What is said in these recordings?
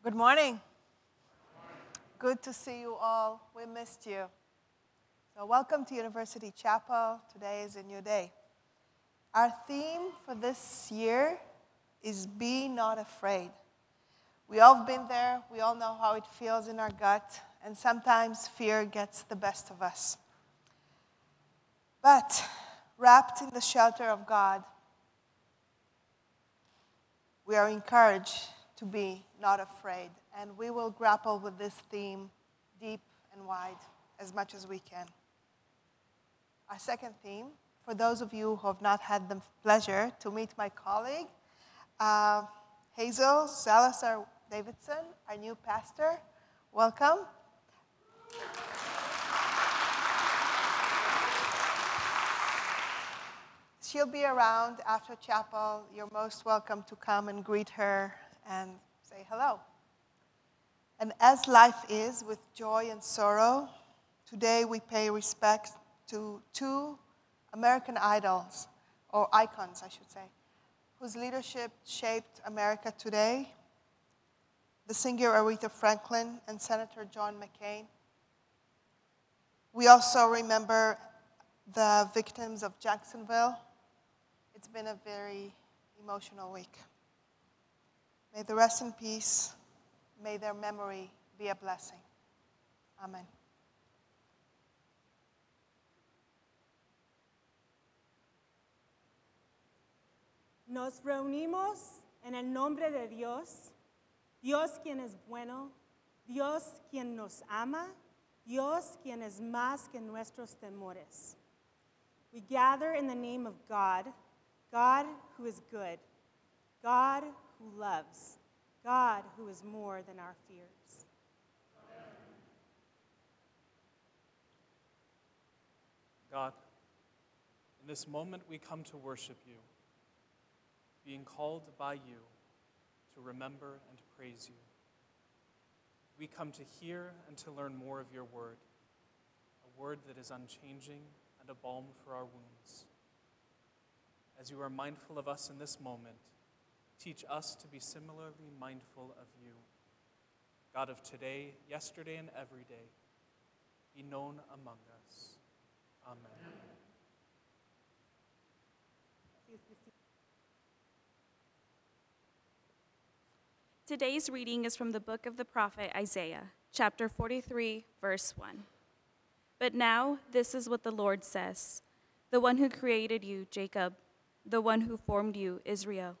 Good morning. Good to see you all. We missed you. So, welcome to University Chapel. Today is a new day. Our theme for this year is Be Not Afraid. We all have been there, we all know how it feels in our gut, and sometimes fear gets the best of us. But, wrapped in the shelter of God, we are encouraged to be not afraid. And we will grapple with this theme deep and wide as much as we can. Our second theme, for those of you who have not had the pleasure to meet my colleague, uh, Hazel Salazar Davidson, our new pastor, welcome. She'll be around after chapel. You're most welcome to come and greet her and say hello. And as life is with joy and sorrow, today we pay respect to two American idols, or icons, I should say, whose leadership shaped America today the singer Aretha Franklin and Senator John McCain. We also remember the victims of Jacksonville. It's been a very emotional week. May the rest in peace. May their memory be a blessing. Amen. Nos reunimos en el nombre de Dios, Dios quien es bueno, Dios quien nos ama, Dios quien es más que nuestros temores. We gather in the name of God, God who is good, God who loves, God who is more than our fears. God, in this moment we come to worship you, being called by you to remember and praise you. We come to hear and to learn more of your word, a word that is unchanging and a balm for our wounds. As you are mindful of us in this moment, teach us to be similarly mindful of you. God of today, yesterday, and every day, be known among us. Amen. Today's reading is from the book of the prophet Isaiah, chapter 43, verse 1. But now, this is what the Lord says the one who created you, Jacob, the one who formed you, Israel.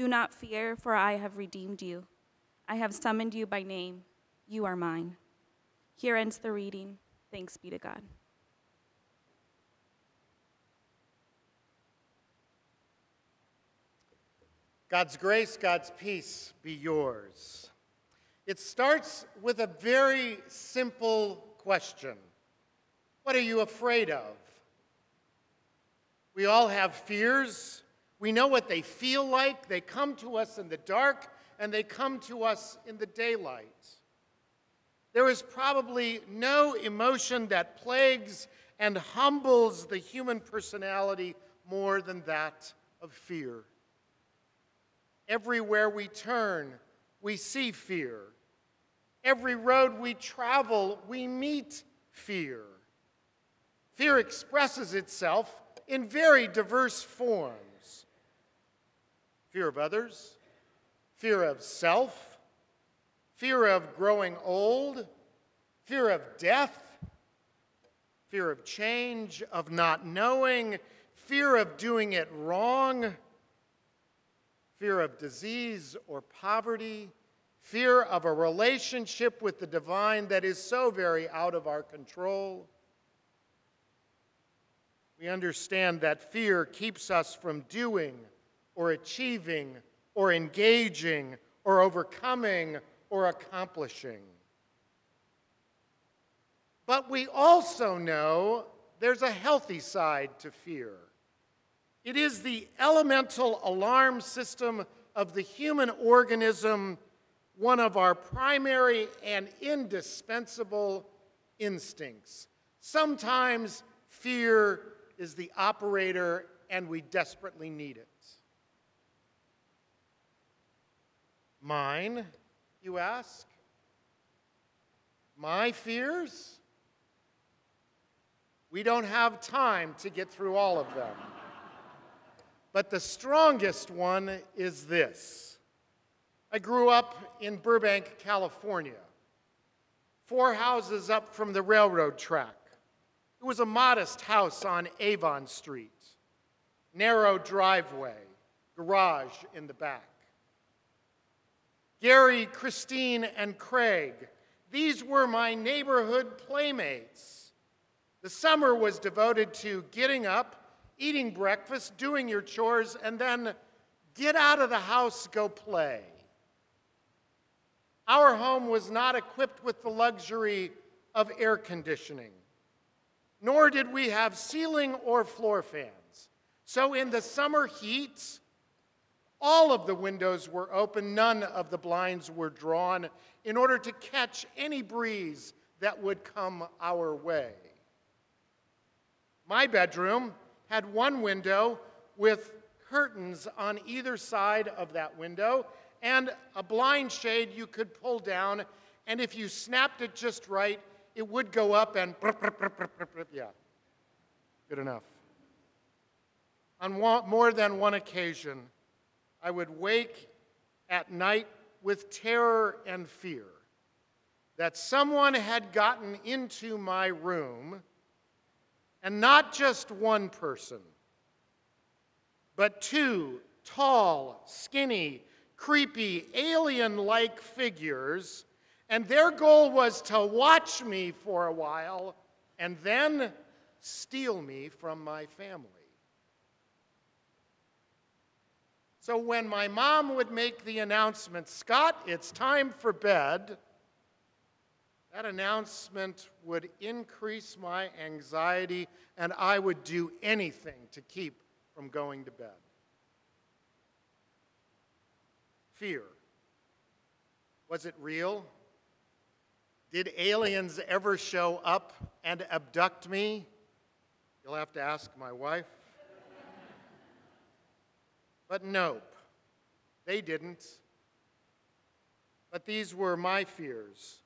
Do not fear, for I have redeemed you. I have summoned you by name. You are mine. Here ends the reading. Thanks be to God. God's grace, God's peace be yours. It starts with a very simple question What are you afraid of? We all have fears. We know what they feel like. They come to us in the dark and they come to us in the daylight. There is probably no emotion that plagues and humbles the human personality more than that of fear. Everywhere we turn, we see fear. Every road we travel, we meet fear. Fear expresses itself in very diverse forms fear of others, fear of self, fear of growing old, fear of death, fear of change, of not knowing, fear of doing it wrong. Fear of disease or poverty, fear of a relationship with the divine that is so very out of our control. We understand that fear keeps us from doing or achieving or engaging or overcoming or accomplishing. But we also know there's a healthy side to fear. It is the elemental alarm system of the human organism, one of our primary and indispensable instincts. Sometimes fear is the operator, and we desperately need it. Mine you ask? My fears? We don't have time to get through all of them. But the strongest one is this. I grew up in Burbank, California, four houses up from the railroad track. It was a modest house on Avon Street, narrow driveway, garage in the back. Gary, Christine, and Craig, these were my neighborhood playmates. The summer was devoted to getting up, eating breakfast, doing your chores, and then get out of the house, go play. Our home was not equipped with the luxury of air conditioning, nor did we have ceiling or floor fans. So, in the summer heat, all of the windows were open, none of the blinds were drawn in order to catch any breeze that would come our way. My bedroom had one window with curtains on either side of that window and a blind shade you could pull down, and if you snapped it just right, it would go up and yeah, good enough. On more than one occasion, I would wake at night with terror and fear that someone had gotten into my room, and not just one person, but two tall, skinny, creepy, alien like figures, and their goal was to watch me for a while and then steal me from my family. So when my mom would make the announcement, Scott, it's time for bed, that announcement would increase my anxiety, and I would do anything to keep from going to bed. Fear. Was it real? Did aliens ever show up and abduct me? You'll have to ask my wife. But nope, they didn't. But these were my fears,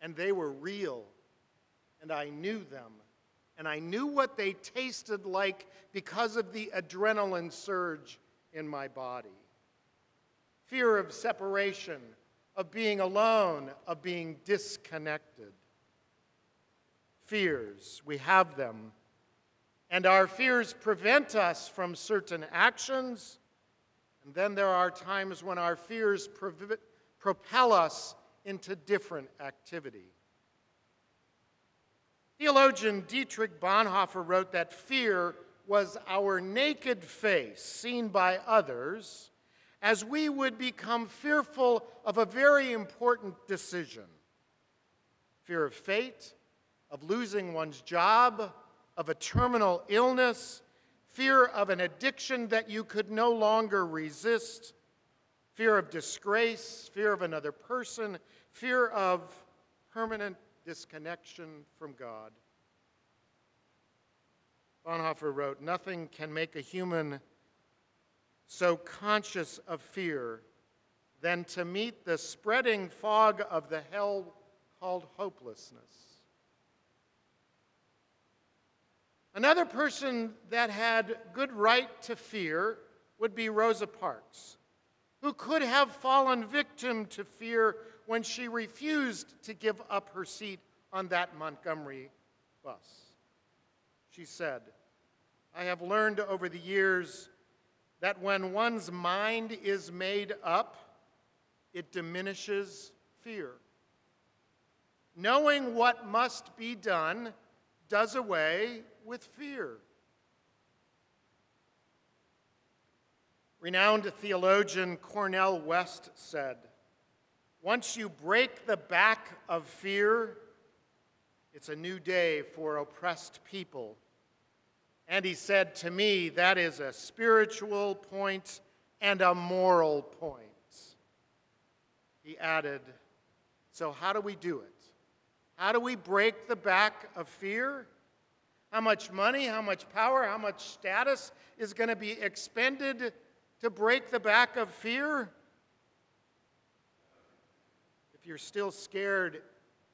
and they were real, and I knew them, and I knew what they tasted like because of the adrenaline surge in my body. Fear of separation, of being alone, of being disconnected. Fears, we have them. And our fears prevent us from certain actions and then there are times when our fears propel us into different activity. Theologian Dietrich Bonhoeffer wrote that fear was our naked face seen by others as we would become fearful of a very important decision fear of fate, of losing one's job, of a terminal illness, fear of an addiction that you could no longer resist, fear of disgrace, fear of another person, fear of permanent disconnection from God. Bonhoeffer wrote Nothing can make a human so conscious of fear than to meet the spreading fog of the hell called hopelessness. Another person that had good right to fear would be Rosa Parks, who could have fallen victim to fear when she refused to give up her seat on that Montgomery bus. She said, I have learned over the years that when one's mind is made up, it diminishes fear. Knowing what must be done does away with fear. Renowned theologian Cornel West said, Once you break the back of fear, it's a new day for oppressed people. And he said to me, that is a spiritual point and a moral point. He added, So, how do we do it? How do we break the back of fear? How much money, how much power, how much status is going to be expended to break the back of fear? If you're still scared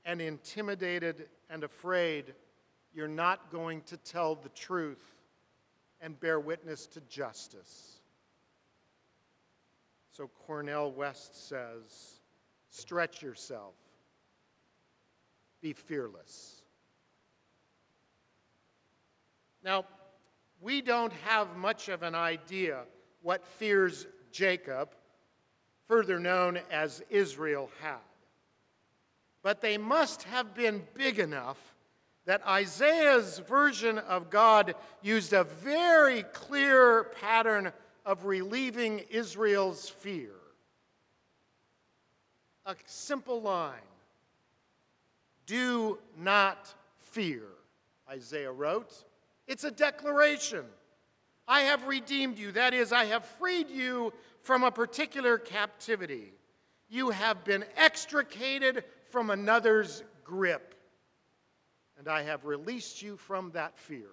and intimidated and afraid, you're not going to tell the truth and bear witness to justice. So Cornel West says, stretch yourself, be fearless. Now, we don't have much of an idea what fears Jacob, further known as Israel, had. But they must have been big enough that Isaiah's version of God used a very clear pattern of relieving Israel's fear. A simple line Do not fear, Isaiah wrote. It's a declaration. I have redeemed you. That is, I have freed you from a particular captivity. You have been extricated from another's grip, and I have released you from that fear.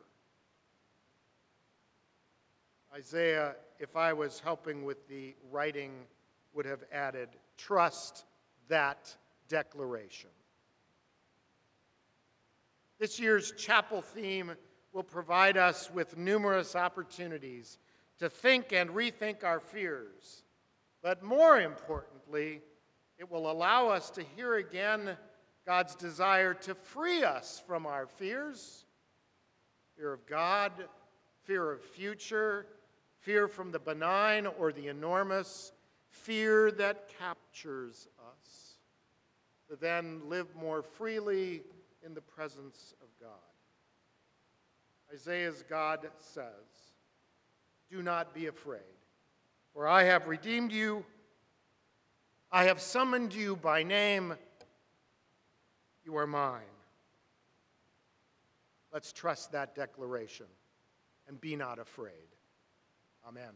Isaiah, if I was helping with the writing, would have added, trust that declaration. This year's chapel theme will provide us with numerous opportunities to think and rethink our fears. But more importantly, it will allow us to hear again God's desire to free us from our fears fear of God, fear of future, fear from the benign or the enormous, fear that captures us, to then live more freely in the presence of. Isaiah's God says, Do not be afraid, for I have redeemed you. I have summoned you by name. You are mine. Let's trust that declaration and be not afraid. Amen.